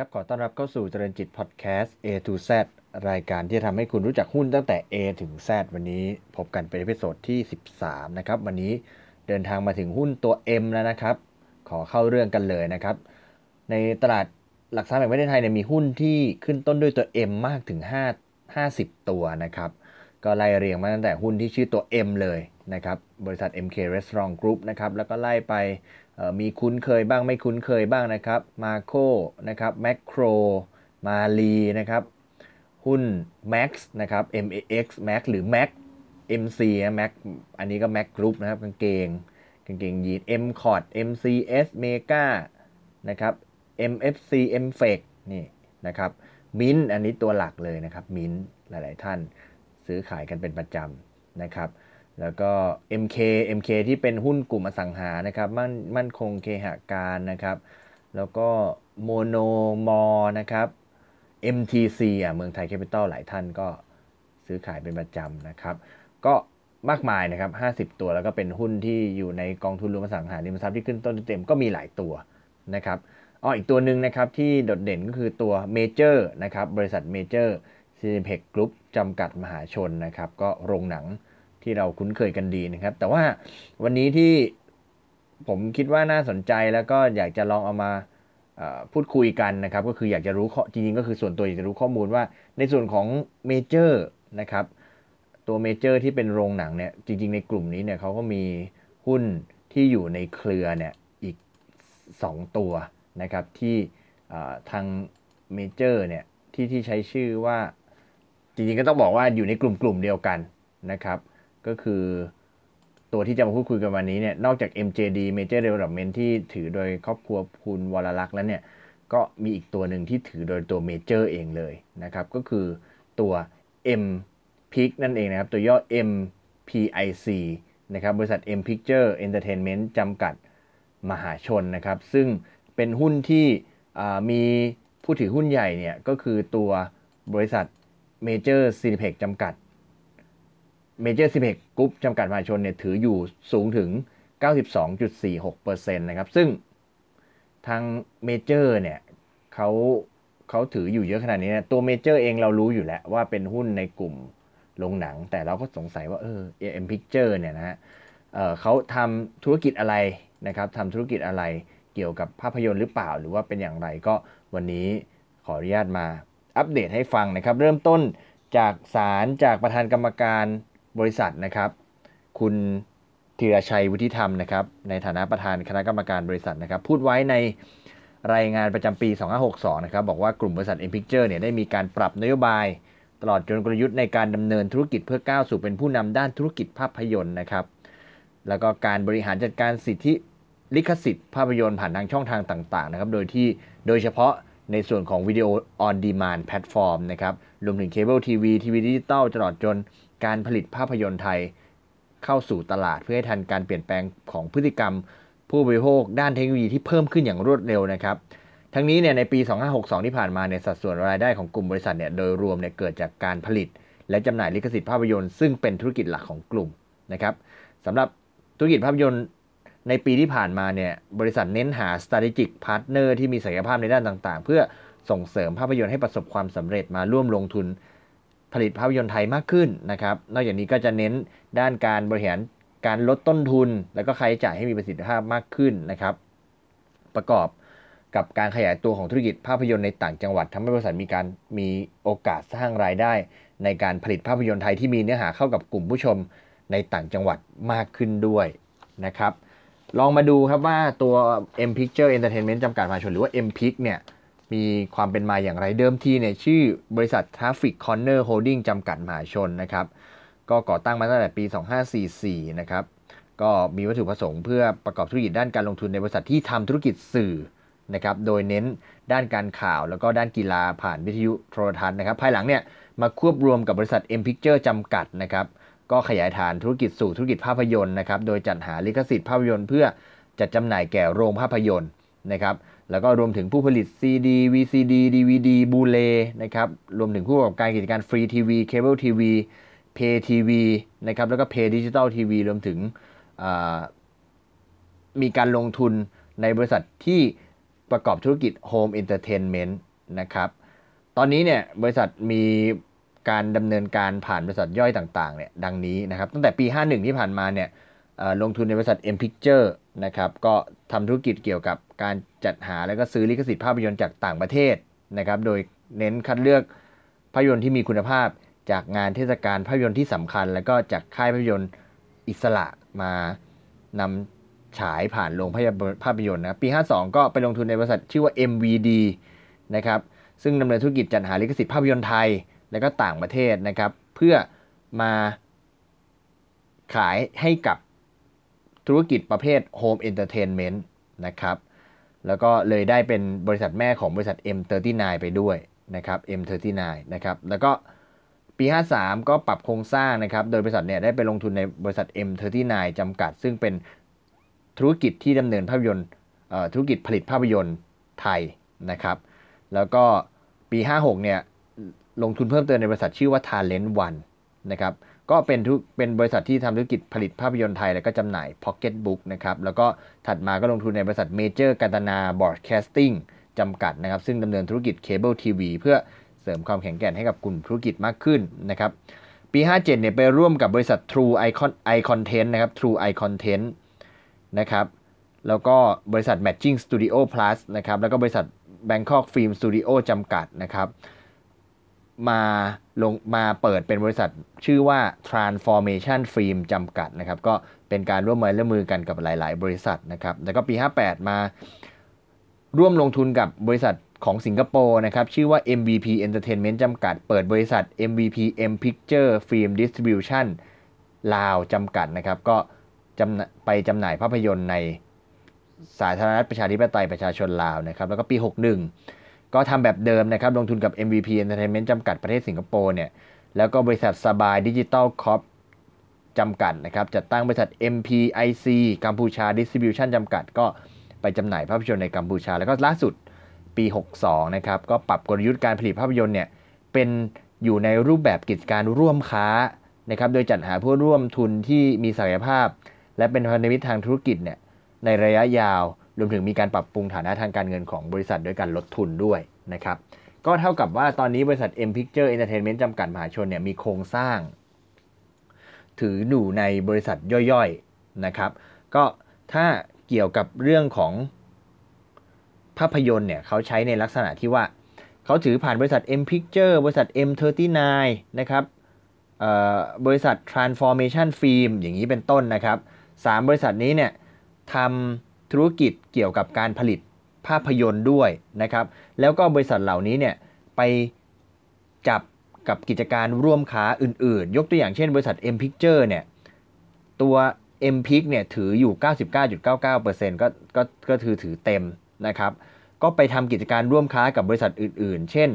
ครับ ขอต้อนรับเข้าสู่เจริญจิตพอดแคสต์ A to Z รายการที่จะทำให้คุณรู้จักหุ้นตั้งแต่ A ถึง Z วันนี้พบกันเป็น episode ที่ 13 นะครับ วันนี้เดินทางมาถึงหุ้นตัว M แล้วนะครับ ขอเข้าเรื่องกันเลยนะครับ ในตลาดหลักทรัพย์แห่งประเทศไทยเนี่ยมีหุ้นที่ขึ้นต้นด้วยตัว M มากถึง 5 50 ตัวนะครับ ก็ไล่เรียงมาตั้งแต่หุ้นที่ชื่อตัว M เลยนะครับ บริษัท MK Restaurant Group นะครับ แล้วก็ไล่ไป มีคุ้นเคยบ้างไม่คุ้นเคยบ้างนะครับมาโคนะครับแมคโครมาลีนะครับหุ้น Max นะครับ MAX Max หรือ Mac MC นะ Mac อันนี้ก็ Mac Group นะครับกางเกงกางเกงยีน M c o t MCS Mega นะครับ MFC m f e c นี่นะครับมินอันนี้ตัวหลักเลยนะครับมินหลาย ๆ ท่านซื้อขายกันเป็นประจำนะครับ แล้วก็ MK MK ที่เป็นหุ้นกลุ่มอสังหานะครับ มั่นมั่นคงเคหะการนะครับ แล้วก็โมโนมอนะครับ MTC อะเมืองไทยแคปิตอลหลายท่านก็ซื้อขายเป็นประจำนะครับ ก็มากมายนะครับ 50 ตัวแล้วก็เป็นหุ้นที่อยู่ในกองทุนรวมอสังหาริมทรัพย์ที่ขึ้นต้น M ก็มีหลายตัวนะครับอ๋ออีกตัวหนึ่งนะครับที่โดดเด่นก็คือตัวเมเจอร์นะครับบริษัทเมเจอร์ซีนีเพล็กซ์ กรุ้ปจำกัดมหาชนนะครับ ก็โรงหนัง ที่เราคุ้นเคยกันดีนะครับ แต่ว่าวันนี้ที่ผมคิดว่าน่าสนใจแล้วก็อยากจะลองเอามาพูดคุยกันนะครับ ก็คืออยากจะรู้จริงๆก็คือส่วนตัวอยากจะรู้ข้อมูลว่า ในส่วนของเมเจอร์นะครับ ตัวเมเจอร์ที่เป็นโรงหนังเนี่ยจริง ๆ ในกลุ่มนี้เนี่ยเขาก็มีหุ้นที่อยู่ในเครือเนี่ยอีก 2 ตัวนะครับที่ทางเมเจอร์เนี่ยที่ที่ใช้ชื่อว่าจริงๆก็ต้องบอกว่าอยู่ในกลุ่มกลุ่มเดียวกันนะครับ ก็คือตัวที่จะมาพูดคุยกันวันนี้เนี่ย นอกจาก MJD Major Development ที่ถือโดยครอบครัวคุณวรลักษ์แล้วเนี่ย ก็มีอีกตัวหนึ่งที่ถือโดยตัว Major เองเลยนะครับ ก็คือตัว M Pic นั่นเองนะครับ ตัวย่อ MPIC นะครับ บริษัท M Picture Entertainment จำกัดมหาชนนะครับ ซึ่งเป็นหุ้นที่มีผู้ถือหุ้นใหญ่เนี่ย ก็คือตัวบริษัท Major Cineplex จำกัด เมเจอร์ซิเ e กกรุ๊ปจำกัดมหาชนเนี่ยถืออยู่สูงถึง 92.46%นะครับ ซึ่งทางเมเจอร์เนี่ยเขาเขาถืออยู่เยอะขนาดนี้นะตัวเมเจอร์เองเรารู้อยู่แล้วว่าเป็นหุ้นในกลุ่มโรงหนัง แต่เราก็สงสัยว่าเออ M Picture เนี่ยนะฮะเเขาทำธุรกิจอะไรนะครับทำธุรกิจอะไรเกี่ยวกับภาพยนตร์หรือเปล่า หรือว่าเป็นอย่างไรก็วันนี้ขออนุญาตมาอัปเดตให้ฟังนะครับ เริ่มต้นจากสารจากประธานกรรมการ บริษัทนะครับ คุณธีรชัยวุฒิธรรมนะครับ ในฐานะประธานคณะกรรมการบริษัทนะครับ พูดไว้ในรายงานประจำปี 2562 นะครับ บอกว่ากลุ่มบริษัท M Picture เนี่ยได้มีการปรับนโยบาย ตลอดจนกลยุทธ์ในการดำเนินธุรกิจเพื่อก้าวสู่เป็นผู้นำด้านธุรกิจภาพยนตร์นะครับ แล้วก็การบริหารจัดการสิทธิลิขสิทธิ์ภาพยนตร์ผ่านทางช่องทางต่างๆนะครับ โดยที่โดยเฉพาะในส่วนของ video on demand platform นะครับ รวมถึงเคเบิลทีวีทีวีดิจิตอลตลอดจน การผลิตภาพยนตร์ไทยเข้าสู่ตลาดเพื่อให้ทันการเปลี่ยนแปลงของพฤติกรรม ผู้บริโภคด้านเทคโนโลยีที่เพิ่มขึ้นอย่างรวดเร็วนะครับ ทั้งนี้เนี่ยในปี 2562 ที่ผ่านมาเนี่ยสัดส่วนรายได้ของกลุ่มบริษัทเนี่ยโดยรวมเนี่ยเกิดจากการผลิต และจำหน่ายลิขสิทธิ์ภาพยนตร์ซึ่งเป็นธุรกิจหลักของกลุ่มนะครับสำหรับธุรกิจภาพยนตร์ในปีที่ผ่านมาเนี่ยบริษัทเน้นหา strategic partner ที่มีศักยภาพในด้านต่าง ๆ เพื่อส่งเสริมภาพยนตร์ให้ประสบความสำเร็จมาร่วมลงทุน ผลิตภาพยนตร์ไทยมากขึ้นนะครับ นอกจากนี้ก็จะเน้นด้านการบริหารการลดต้นทุน แล้วก็ค่าใช้จ่ายให้มีประสิทธิภาพมากขึ้นนะครับ ประกอบกับการขยายตัวของธุรกิจภาพยนตร์ในต่างจังหวัดทำให้บริษัทมีการมีโอกาสสร้างรายได้ ในการผลิตภาพยนตร์ไทยที่มีเนื้อหาเข้ากับกลุ่มผู้ชมในต่างจังหวัดมากขึ้นด้วยนะครับ ลองมาดูครับว่าตัว M Picture Entertainment จำกัดมหาชนหรือว่า M Pic เนี่ย มีความเป็นมาอย่างไรเดิมทีเนี่ยชื่อบริษัท Traffic Corner Holding จำกัดมหาชนนะครับ ก็ก่อตั้งมาตั้งแต่ปี 2544 นะครับ ก็มีวัตถุประสงค์เพื่อประกอบธุรกิจด้านการลงทุนในบริษัทที่ทำธุรกิจสื่อนะครับ โดยเน้นด้านการข่าวแล้วก็ด้านกีฬาผ่านวิทยุโทรทัศน์นะครับ ภายหลังเนี่ยมาควบรวมกับบริษัท M Picture จำกัดนะครับ ก็ขยายฐานธุรกิจสู่ธุรกิจภาพยนตร์นะครับ โดยจัดหาลิขสิทธิ์ภาพยนตร์เพื่อจัดจำหน่ายแก่โรงภาพยนตร์นะครับ แล้วก็รวมถึงผู้ผลิต CD VCD DVD Blu-ray นะครับ รวมถึงผู้ประกอบการกิจการฟรีทีวีเคเบิลทีวี pay TV นะครับ แล้วก็ pay digital TV รวมถึงมีการลงทุนในบริษัทที่ประกอบธุรกิจ Home Entertainment นะครับ ตอนนี้เนี่ยบริษัทมีการดำเนินการผ่านบริษัทย่อยต่างๆเนี่ยดังนี้นะครับ ตั้งแต่ปี 51 ที่ผ่านมาเนี่ยลงทุนในบริษัท M Picture นะครับ ก็ทำธุรกิจเกี่ยวกับ การจัดหาและก็ซื้อลิขสิทธิ์ภาพยนตร์จากต่างประเทศนะครับ โดยเน้นคัดเลือกภาพยนตร์ที่มีคุณภาพจากงานเทศกาลภาพยนตร์ที่สำคัญ แล้วก็จากค่ายภาพยนตร์อิสระมานำฉายผ่านโรงภาพยนตร์นะปี 52 ก็ไปลงทุนในบริษัทชื่อว่า MVD นะครับซึ่งดำเนินธุรกิจจัดหาลิขสิทธิ์ภาพยนตร์ไทย และก็ต่างประเทศนะครับ เพื่อมาขายให้กับธุรกิจประเภท Home Entertainment นะครับ แล้วก็เลยได้เป็นบริษัทแม่ของบริษัท M39 ไปด้วยนะครับ M39 นะครับ แล้วก็ปี 53 ก็ปรับโครงสร้างนะครับ โดยบริษัทเนี่ยได้ไปลงทุนในบริษัท M39 จำกัด ซึ่งเป็นธุรกิจที่ดำเนินภาพยนตร์ธุรกิจผลิตภาพยนตร์ไทยนะครับ แล้วก็ปี 56 เนี่ยลงทุนเพิ่มเติมในบริษัทชื่อว่า Talent One นะครับ ก็เป็นทุกเป็นบริษัทที่ทำธุรกิจผลิตภาพยนตร์ไทย แล้วก็จำหน่าย Pocket Book นะครับ แล้วก็ถัดมาก็ลงทุนในบริษัท Major กาตนา Broadcasting จำกัดนะครับ ซึ่งดำเนินธุรกิจเคเบิลทีวีเพื่อเสริมความแข็งแกร่งให้กับกลุ่มธุรกิจมากขึ้นนะครับ ปี 57 เนี่ยไปร่วมกับบริษัท True Icon i Content นะครับ True i Content นะครับ แล้วก็บริษัท Matching Studio Plus นะครับ แล้วก็บริษัท Bangkok Film Studio จำกัดนะครับ มาลงมาเปิดเป็นบริษัทชื่อว่า Transformation Film จำกัดนะครับ ก็เป็นการร่วมมือร่วมมือกันกับหลาย ๆ บริษัทนะครับ แล้วก็ปี 58 มาร่วมลงทุนกับบริษัทของสิงคโปร์นะครับ ชื่อว่า MVP Entertainment จำกัด เปิดบริษัท MVP M Picture Film Distribution ลาวจำกัดนะครับ ก็ไปจำหน่ายภาพยนตร์ในสาธารณรัฐประชาธิปไตยประชาชนลาวนะครับ แล้วก็ปี 61 ก็ทำแบบเดิมนะครับลงทุนกับ MVP Entertainment จำกัดประเทศสิงคโปร์เนี่ยแล้วก็บริษัทสบายดิจิตอลคอร์ปจำกัดนะครับจัดตั้งบริษัท MPIC กัมพูชา Distribution จำกัด ก็ไปจำหน่ายภาพยนตร์ในกัมพูชา แล้วก็ล่าสุดปี 62 นะครับ ก็ปรับกลยุทธ์การผลิตภาพยนตร์เนี่ยเป็นอยู่ในรูปแบบกิจการร่วมค้านะครับโดยจัดหาผู้ร่วมทุนที่มีศักยภาพ และเป็นพันธมิตรทางธุรกิจเนี่ยในระยะยาว รวมถึงมีการปรับปรุงฐานะทางการเงินของบริษัทด้วยการลดทุนด้วยนะครับก็เท่ากับว่าตอนนี้บริษัท M Picture Entertainment จำกัดมหาชนเนี่ยมีโครงสร้าง ถืออยู่ในบริษัทย่อยๆนะครับ ก็ถ้าเกี่ยวกับเรื่องของภาพยนตร์เนี่ยเขาใช้ในลักษณะที่ว่า เขาถือผ่านบริษัท M Picture บริษัท M39 นะครับบริษัท Transformation Film อย่างนี้เป็นต้นนะครับสามบริษัทนี้เนี่ยทำ ธุรกิจเกี่ยวกับการผลิตภาพยนตร์ด้วยนะครับ แล้วก็บริษัทเหล่านี้เนี่ยไปจับกับกิจการร่วมค้าอื่นๆ ยกตัวอย่างเช่นบริษัท M Picture เนี่ยตัว M Pic เนี่ยถืออยู่ 99.99%ก็ก็ก็ถือถือเต็มนะครับ ก็ไปทำกิจการร่วมค้ากับบริษัทอื่นๆ เช่น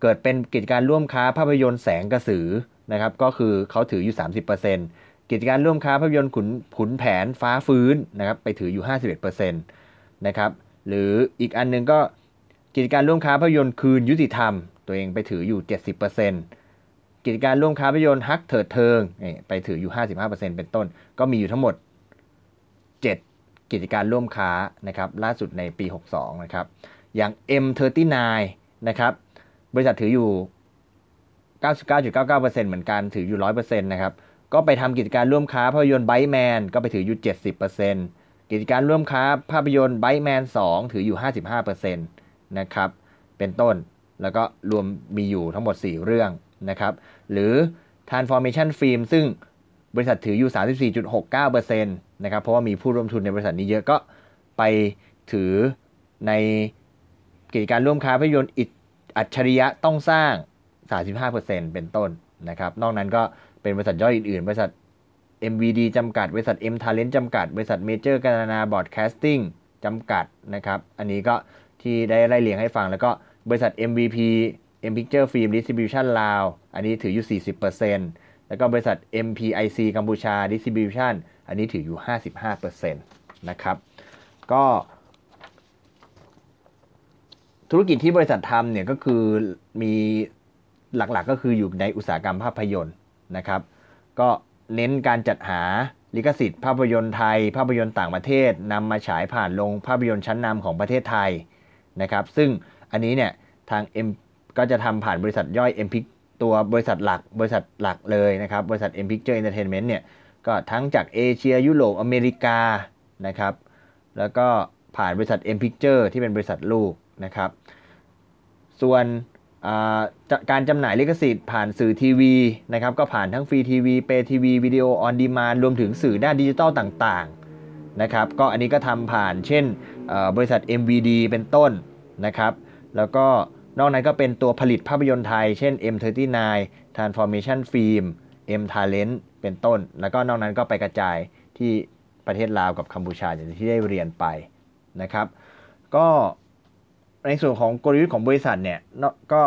เกิดเป็นกิจการร่วมค้าภาพยนตร์แสงกระสือนะครับ ก็คือเขาถืออยู่ 30% กิจการร่วมค้าภาพยนตร์ขุนขุนแผนฟ้าฟื้นนะครับไปถืออยู่ 51%นะครับหรืออีกอันนึงก็กิจการร่วมค้าภาพยนตร์คืนยุติธรรม ตัวเองไปถืออยู่ 70%กิจการร่วมค้าภาพยนตร์ฮักเถิดเทิงไปถืออยู่ 55%เป็นต้น ก็มีอยู่ทั้งหมด 7 กิจการร่วมค้านะครับล่าสุดในปี 62 นะครับอย่าง M39 นะครับบริษัทถืออยู่ 99.99%เหมือนกันถืออยู่ 100%นะครับ ก็ไปทำกิจการร่วมค้าภาพยนตร์ไบแมนก็ไปถืออยู่ 70%กิจการร่วมค้าภาพยนตร์ไบแมน2 ถืออยู่ 55%นะครับ เป็นต้น แล้วก็รวมมีอยู่ทั้งหมด 4 เรื่องนะครับ หรือ Transformation Film ซึ่งบริษัทถืออยู่ 34.69%นะครับ เพราะว่ามีผู้ร่วมทุนในบริษัทนี้เยอะก็ไปถือในกิจการร่วมค้าภาพยนตร์อัจฉริยะต้องสร้าง 35%เป็นต้นนะครับ นอกนั้นก็ เป็นบริษัทย่อยอื่นๆ บริษัท MVD จำกัด บริษัท M Talent จำกัด บริษัท Major กานาบอร์ดแคสติ้งจำกัดนะครับ อันนี้ก็ที่ได้ไล่เลียงให้ฟัง แล้วก็บริษัท MVP M Picture Film Distribution ลาว อันนี้ถืออยู่ 40%แล้วก็บริษัท MPIC กัมพูชา Distribution อันนี้ถืออยู่ 55%นะครับ ก็ธุรกิจที่บริษัททำเนี่ยก็คือมีหลักๆก็คืออยู่ในอุตสาหกรรมภาพยนตร์ นะครับ ก็เน้นการจัดหาลิขสิทธิ์ภาพยนตร์ไทย ภาพยนตร์ต่างประเทศนำมาฉายผ่านลงภาพยนตร์ชั้นนำของประเทศไทยนะครับซึ่งอันนี้เนี่ยทาง M ก็จะทำผ่านบริษัทย่อย M Pic ตัวบริษัทหลักบริษัทหลักเลยนะครับบริษัท M Picture Entertainment เนี่ยก็ทั้งจากเอเชียยุโรปอเมริกานะครับแล้วก็ผ่านบริษัท M Picture ที่เป็นบริษัทลูกนะครับส่วน การจำหน่ายลิขสิทธิ์ผ่านสื่อทีวีนะครับก็ผ่านทั้งฟรีทีวี Pay TV Video on Demand รวมถึงสื่อด้านดิจิตอลต่างๆนะครับก็อันนี้ก็ทำผ่านเช่นบริษัท MVD เป็นต้นนะครับแล้วก็นอกนั้นก็เป็นตัวผลิตภาพยนตร์ไทย เช่น M39 Transformation Film M Talent เป็นต้น แล้วก็นอกนั้นก็ไปกระจายที่ประเทศลาวกับกัมพูชาอย่างที่ได้เรียนไปนะครับก็ ในส่วนของกลยุทธ์ของบริษัทเนี่ยก็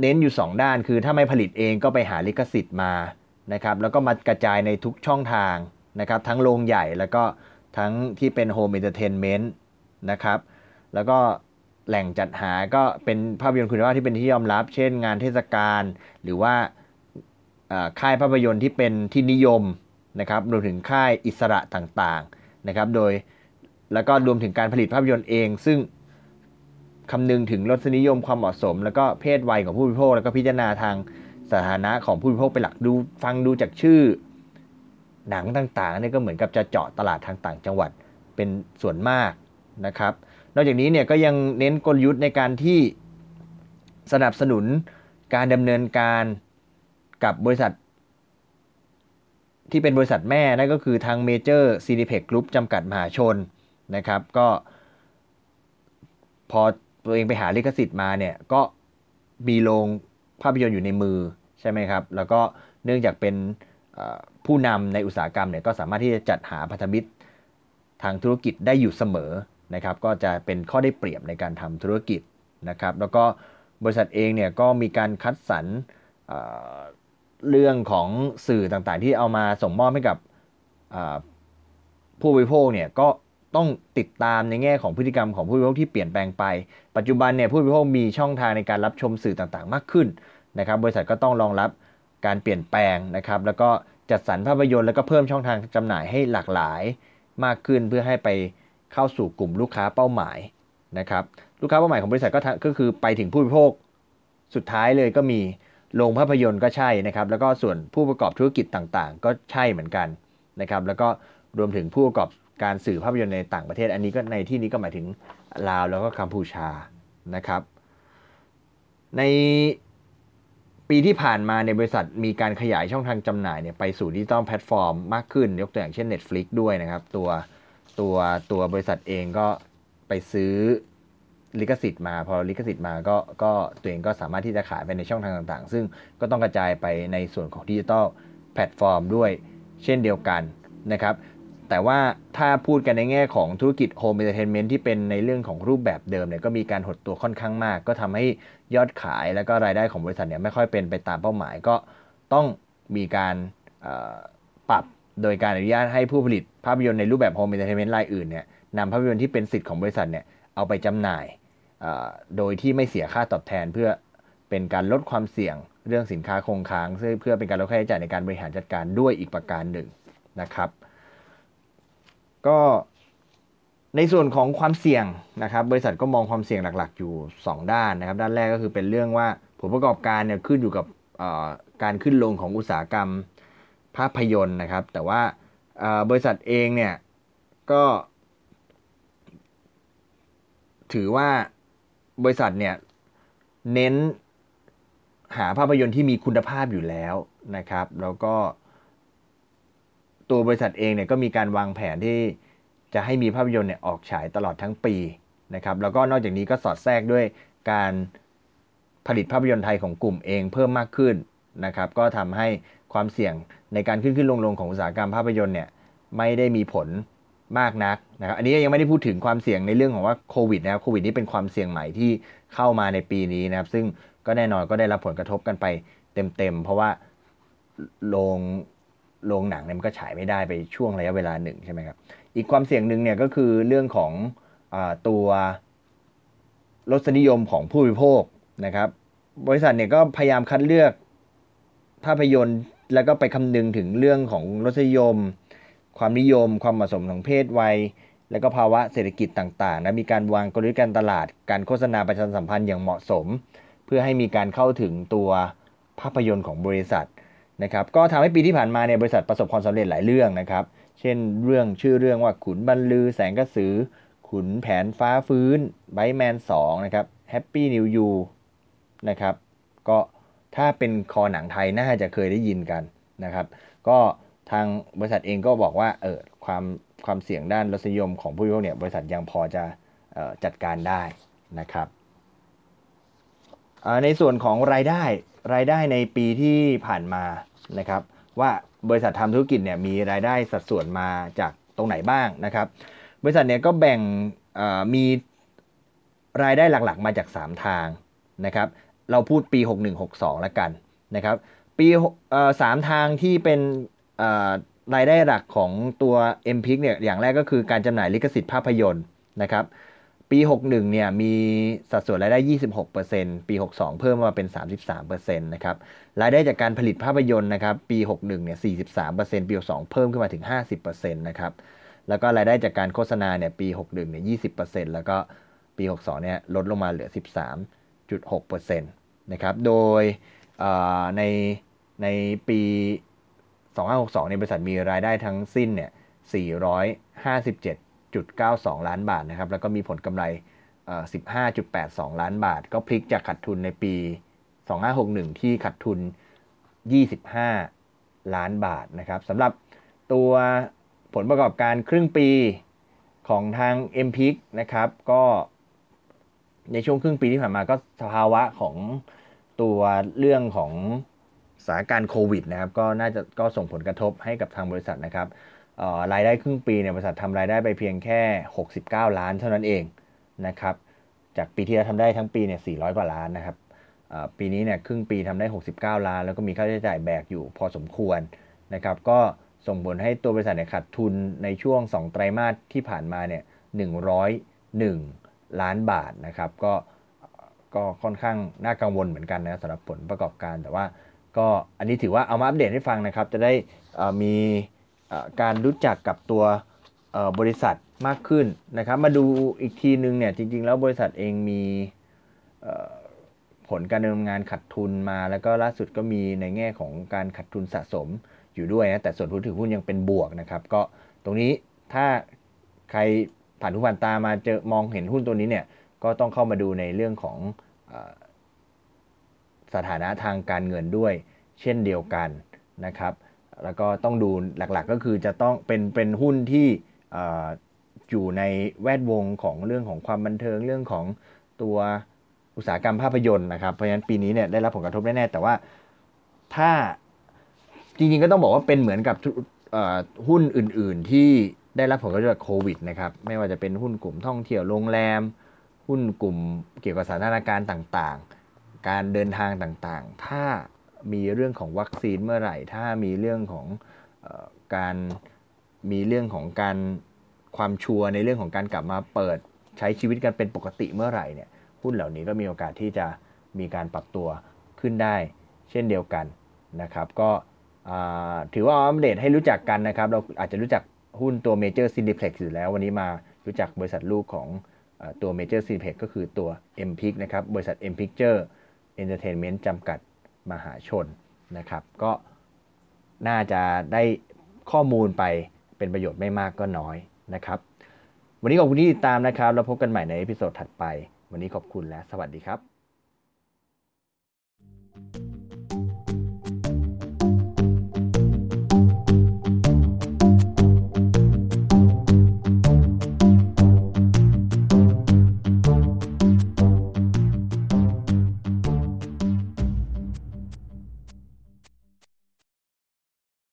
เน้นอยู่ 2 ด้านคือถ้าไม่ผลิตเองก็ไปหาลิขสิทธิ์มานะครับแล้วก็มากระจายในทุกช่องทางนะครับทั้งโรงใหญ่แล้วก็ทั้งที่เป็น Home Entertainment นะครับแล้วก็แหล่งจัดหาก็เป็นภาพยนตร์คุณภาพที่เป็นที่ยอมรับ เช่นงานเทศกาลหรือว่าค่ายภาพยนตร์ที่เป็นที่นิยมนะครับรวมถึงค่ายอิสระต่างๆนะครับโดย แล้วก็รวมถึงการผลิตภาพยนตร์เอง ซึ่งคำนึงถึงรสนิยมความเหมาะสม แล้วก็เพศวัยของผู้บริโภค แล้วก็พิจารณาทางสถานะของผู้บริโภคเป็นหลักดูฟังดูจากชื่อ หนังต่างๆนี่ก็เหมือนกับจะเจาะตลาดทางต่างจังหวัดเป็นส่วนมากนะครับ นอกจากนี้เนี่ยก็ยังเน้นกลยุทธ์ในการที่สนับสนุนการดำเนินการกับบริษัท ที่เป็นบริษัทแม่นั่นก็คือทางเมเจอร์ซีนีเพล็กซ์ กรุ้ปจำกัดมหาชน นะครับ ก็ พอตัวเองไปหาลิขสิทธิ์มาเนี่ย ก็มีโรงภาพยนตร์อยู่ในมือใช่ไหมครับ แล้วก็เนื่องจากเป็นผู้นำในอุตสาหกรรมเนี่ยก็สามารถที่จะจัดหาพันธมิตรทางธุรกิจได้อยู่เสมอนะครับ ก็จะเป็นข้อได้เปรียบในการทำธุรกิจนะครับ แล้วก็บริษัทเองเนี่ยก็มีการคัดสรรเรื่องของสื่อต่างๆ ที่เอามาส่งมอบให้กับผู้บริโภคเนี่ยก็ ต้องติดตามในแง่ของพฤติกรรมของผู้บริโภคที่เปลี่ยนแปลงไป ปัจจุบันเนี่ยผู้บริโภคมีช่องทางในการรับชมสื่อต่างๆ มากขึ้นนะครับ บริษัทก็ต้องรองรับการเปลี่ยนแปลงนะครับ แล้วก็จัดสรรภาพยนตร์แล้วก็เพิ่มช่องทางจำหน่ายให้หลากหลายมากขึ้นเพื่อให้ไปเข้าสู่กลุ่มลูกค้าเป้าหมายนะครับ ลูกค้าเป้าหมายของบริษัทก็ก็คือไปถึงผู้บริโภคสุดท้ายเลยก็มีโรงภาพยนตร์ก็ใช่นะครับ แล้วก็ส่วนผู้ประกอบธุรกิจต่างๆ ก็ใช่เหมือนกันนะครับ แล้วก็รวมถึงผู้ประกอบ การสื่อภาพยนตร์ในต่างประเทศ อันนี้ก็ในที่นี้ก็หมายถึงลาวแล้วก็กัมพูชานะครับ ในปีที่ผ่านมาในบริษัทมีการขยายช่องทางจำหน่ายเนี่ยไปสู่ดิจิตอลแพลตฟอร์มมากขึ้น ยกตัวอย่างเช่น Netflix ด้วยนะครับ ตัวตัวตัวบริษัทเองก็ไปซื้อลิขสิทธิ์มา พอลิขสิทธิ์มาก็ก็ตัวเองก็สามารถที่จะขายไปในช่องทางต่างๆ ซึ่งก็ต้องกระจายไปในส่วนของดิจิตอลแพลตฟอร์มด้วยเช่นเดียวกันนะครับ แต่ว่าถ้าพูดกันในแง่ของธุรกิจ Home Entertainment ที่เป็นในเรื่องของรูปแบบเดิมเนี่ยก็มีการหดตัวค่อนข้างมาก ก็ทำให้ยอดขายแล้วก็รายได้ของบริษัทเนี่ยไม่ค่อยเป็นไปตามเป้าหมาย ก็ต้องมีการปรับโดยการอนุญาตให้ผู้ผลิตภาพยนตร์ในรูปแบบ Home Entertainment รายอื่นเนี่ยนำภาพยนตร์ที่เป็นสิทธิ์ของบริษัทเนี่ยเอาไปจำหน่ายโดยที่ไม่เสียค่าตอบแทนเพื่อเป็นการลดความเสี่ยงเรื่องสินค้าคงค้างเพื่อเป็นการลดค่าใช้จ่ายในการบริหารจัดการด้วยอีกประการหนึ่งนะครับ ก็ในส่วนของความเสี่ยงนะครับ บริษัทก็มองความเสี่ยงหลัก ๆ อยู่ 2 ด้านนะครับ ด้านแรกก็คือเป็นเรื่องว่าผลประกอบการเนี่ยขึ้นอยู่กับการขึ้นลงของอุตสาหกรรมภาพยนตร์นะครับ แต่ว่าบริษัทเองเนี่ยก็ ถือว่าบริษัทเนี่ยเน้นหาภาพยนตร์ที่มีคุณภาพอยู่แล้วนะครับ แล้วก็ ตัวบริษัทเองเนี่ยก็มีการวางแผนที่จะให้มีภาพยนตร์เนี่ยออกฉายตลอดทั้งปีนะครับแล้วก็นอกจากนี้ก็สอดแทรกด้วยการผลิตภาพยนตร์ไทยของกลุ่มเองเพิ่มมากขึ้นนะครับก็ทำให้ความเสี่ยงในการขึ้นขึ้นลงลงของอุตสาหกรรมภาพยนตร์เนี่ยไม่ได้มีผลมากนักนะครับอันนี้ยังไม่ได้พูดถึงความเสี่ยงในเรื่องของว่าโควิดนะครับโควิดนี้เป็นความเสี่ยงใหม่ที่เข้ามาในปีนี้นะครับซึ่งก็แน่นอนก็ได้รับผลกระทบกันไปเต็มๆเพราะว่าโรง โรงหนังเนี่ยมันก็ฉายไม่ได้ไปช่วงระยะเวลาหนึ่งใช่ไหมครับ อีกความเสี่ยงหนึ่งเนี่ยก็คือเรื่องของอตัวรสนิยมของผู้บริโภคนะครับ บริษัทเนี่ยก็พยายามคัดเลือกภาพยนตร์แล้วก็ไปคำนึงถึงเรื่องของรสนิยม ความนิยม ความเหมาะสมของเพศวัย และก็ภาวะเศรษฐกิจต่างๆนะมีการวางกลยุทธ์การตลาด การโฆษณาประชาสัมพันธ์อย่างเหมาะสม เพื่อให้มีการเข้าถึงตัวภาพยนตร์ของบริษัท นะครับก็ทำให้ปีที่ผ่านมาเนี่ยบริษัทประสบความสำเร็จหลายเรื่องนะครับ เช่นเรื่องชื่อเรื่องว่าขุนบรรลือแสงกระสือ ขุนแผนฟ้าฟื้นไบแมน2นะครับแฮปปี้นิวยูนะครับก็ถ้าเป็นคอหนังไทยน่าจะเคยได้ยินกันนะครับ ก็ทางบริษัทเองก็บอกว่าเออความความเสี่ยงด้านรสนิยมของผู้บริโภคเนี่ยบริษัทยังพอจะจัดการได้นะครับในส่วนของรายได้รายได้ในปีที่ผ่านมา นะครับว่าบริษัททำธุรกิจเนี่ยมีรายได้สัดส่วนมาจากตรงไหนบ้างนะครับ บริษัทเนี่ยก็แบ่งมีรายได้หลักๆ มาจาก 3 ทางนะครับ เราพูดปี 6162 แล้วกันนะครับ ปีสามทางที่เป็นรายได้หลักของตัว m p i c เนี่ยอย่างแรกก็คือการจำหน่ายลิขสิทธิ์ภาพยนตร์นะครับ ปี 61 เนี่ยมีสัดส่วนรายได้ 26%ปี 62 เพิ่มมาเป็น 33%นะครับ รายได้จากการผลิตภาพยนตร์นะครับ ปี 61 เนี่ย 43%ปี 62 เพิ่มขึ้นมาถึง 50%นะครับ แล้วก็รายได้จากการโฆษณาเนี่ย ปี 61 เนี่ย 20%แล้วก็ปี 62 เนี่ย ลดลงมาเหลือ 13.6%นะครับ โดยในในปี 2562 ในบริษัทมีรายได้ทั้งสิ้นเนี่ย 457.92 ล้านบาทนะครับ แล้วก็มีผลกำไร 15.82 ล้านบาท ก็พลิกจากขาดทุนในปี 2561 ที่ขาดทุน 25 ล้านบาทนะครับสำหรับตัวผลประกอบการครึ่งปีของทาง m p i c นะครับ ก็ในช่วงครึ่งปีที่ผ่านมาก็สภาวะของตัวเรื่องของสถานการณ์โควิดนะครับ ก็น่าจะก็ส่งผลกระทบให้กับทางบริษัทนะครับ รายได้ครึ่งปีเนี่ยบริษัททำรายได้ไปเพียงแค่ 69 ล้านเท่านั้นเองนะครับจากปีที่แล้วทำได้ทั้งปีเนี่ย 400 กว่าล้านนะครับปีนี้เนี่ยครึ่งปีทำได้ 69 ล้าน แล้วก็มีค่าใช้จ่ายแบกอยู่พอสมควรนะครับก็ส่งผลให้ตัวบริษัทเนี่ยขาดทุนในช่วง 2 ไตรมาสที่ผ่านมาเนี่ย 101 ล้านบาทนะครับก็ก็ค่อนข้างน่ากังวลเหมือนกันนะสำหรับผลประกอบการแต่ว่าก็อันนี้ถือว่าเอามาอัปเดตให้ฟังนะครับ จะได้มี การรู้จักกับตัวบริษัทมากขึ้นนะครับ มาดูอีกทีนึงเนี่ยจริง ๆ แล้วบริษัทเองมีผลการดำเนินงานขัดทุนมา แล้วก็ล่าสุดก็มีในแง่ของการขัดทุนสะสมอยู่ด้วยนะแต่ส่วนผู้ถือหุ้นยังเป็นบวกนะครับ ก็ตรงนี้ถ้าใครผ่านทุกผ่านตามาเจอมองเห็นหุ้นตัวนี้เนี่ยก็ต้องเข้ามาดูในเรื่องของอสถานะทางการเงินด้วย เช่นเดียวกันนะครับ แล้วก็ต้องดูหลักๆก็คือจะต้องเป็นเป็นหุ้นที่อยู่ในแวดวงของเรื่องของความบันเทิงเรื่องของตัวอุตสาหกรรมภาพยนตร์นะครับ เพราะฉะนั้นปีนี้เนี่ยได้รับผลกระทบแน่ๆแต่ว่าถ้าจริงๆก็ต้องบอกว่าเป็นเหมือนกับหุ้นอื่นๆที่ได้รับผลกระทบจากโควิดนะครับไม่ว่าจะเป็นหุ้นกลุ่มท่องเที่ยวโรงแรม หุ้นกลุ่มเกี่ยวกับสถานการณ์ต่างๆ การเดินทางต่างๆ ถ้า มีเรื่องของวัคซีนเมื่อไหร่ ถ้ามีเรื่องของอการมีเรื่องของการความชัวร์ในเรื่องของการกลับมาเปิดใช้ชีวิตกันเป็นปกติเมื่อไหร่เนี่ยหุ้นเหล่านี้ก็มีโอกาสที่จะมีการปรับตัวขึ้นได้ เช่นเดียวกันนะครับ ก็ถือว่าอัปเดตให้รู้จักกันนะครับ เราอาจจะรู้จักหุ้นตัว Major Cineplex อยู่แล้ว วันนี้มารู้จักบริษัทลูกของตัว Major Cineplex ก็คือตัว m p i c นะครับบริษัท M Picture Entertainment จำกัด มหาชนนะครับ ก็น่าจะได้ข้อมูลไปเป็นประโยชน์ไม่มากก็น้อยนะครับ วันนี้ขอบคุณที่ติดตามนะครับ แล้วพบกันใหม่ใน episode ถัดไป วันนี้ขอบคุณและสวัสดีครับ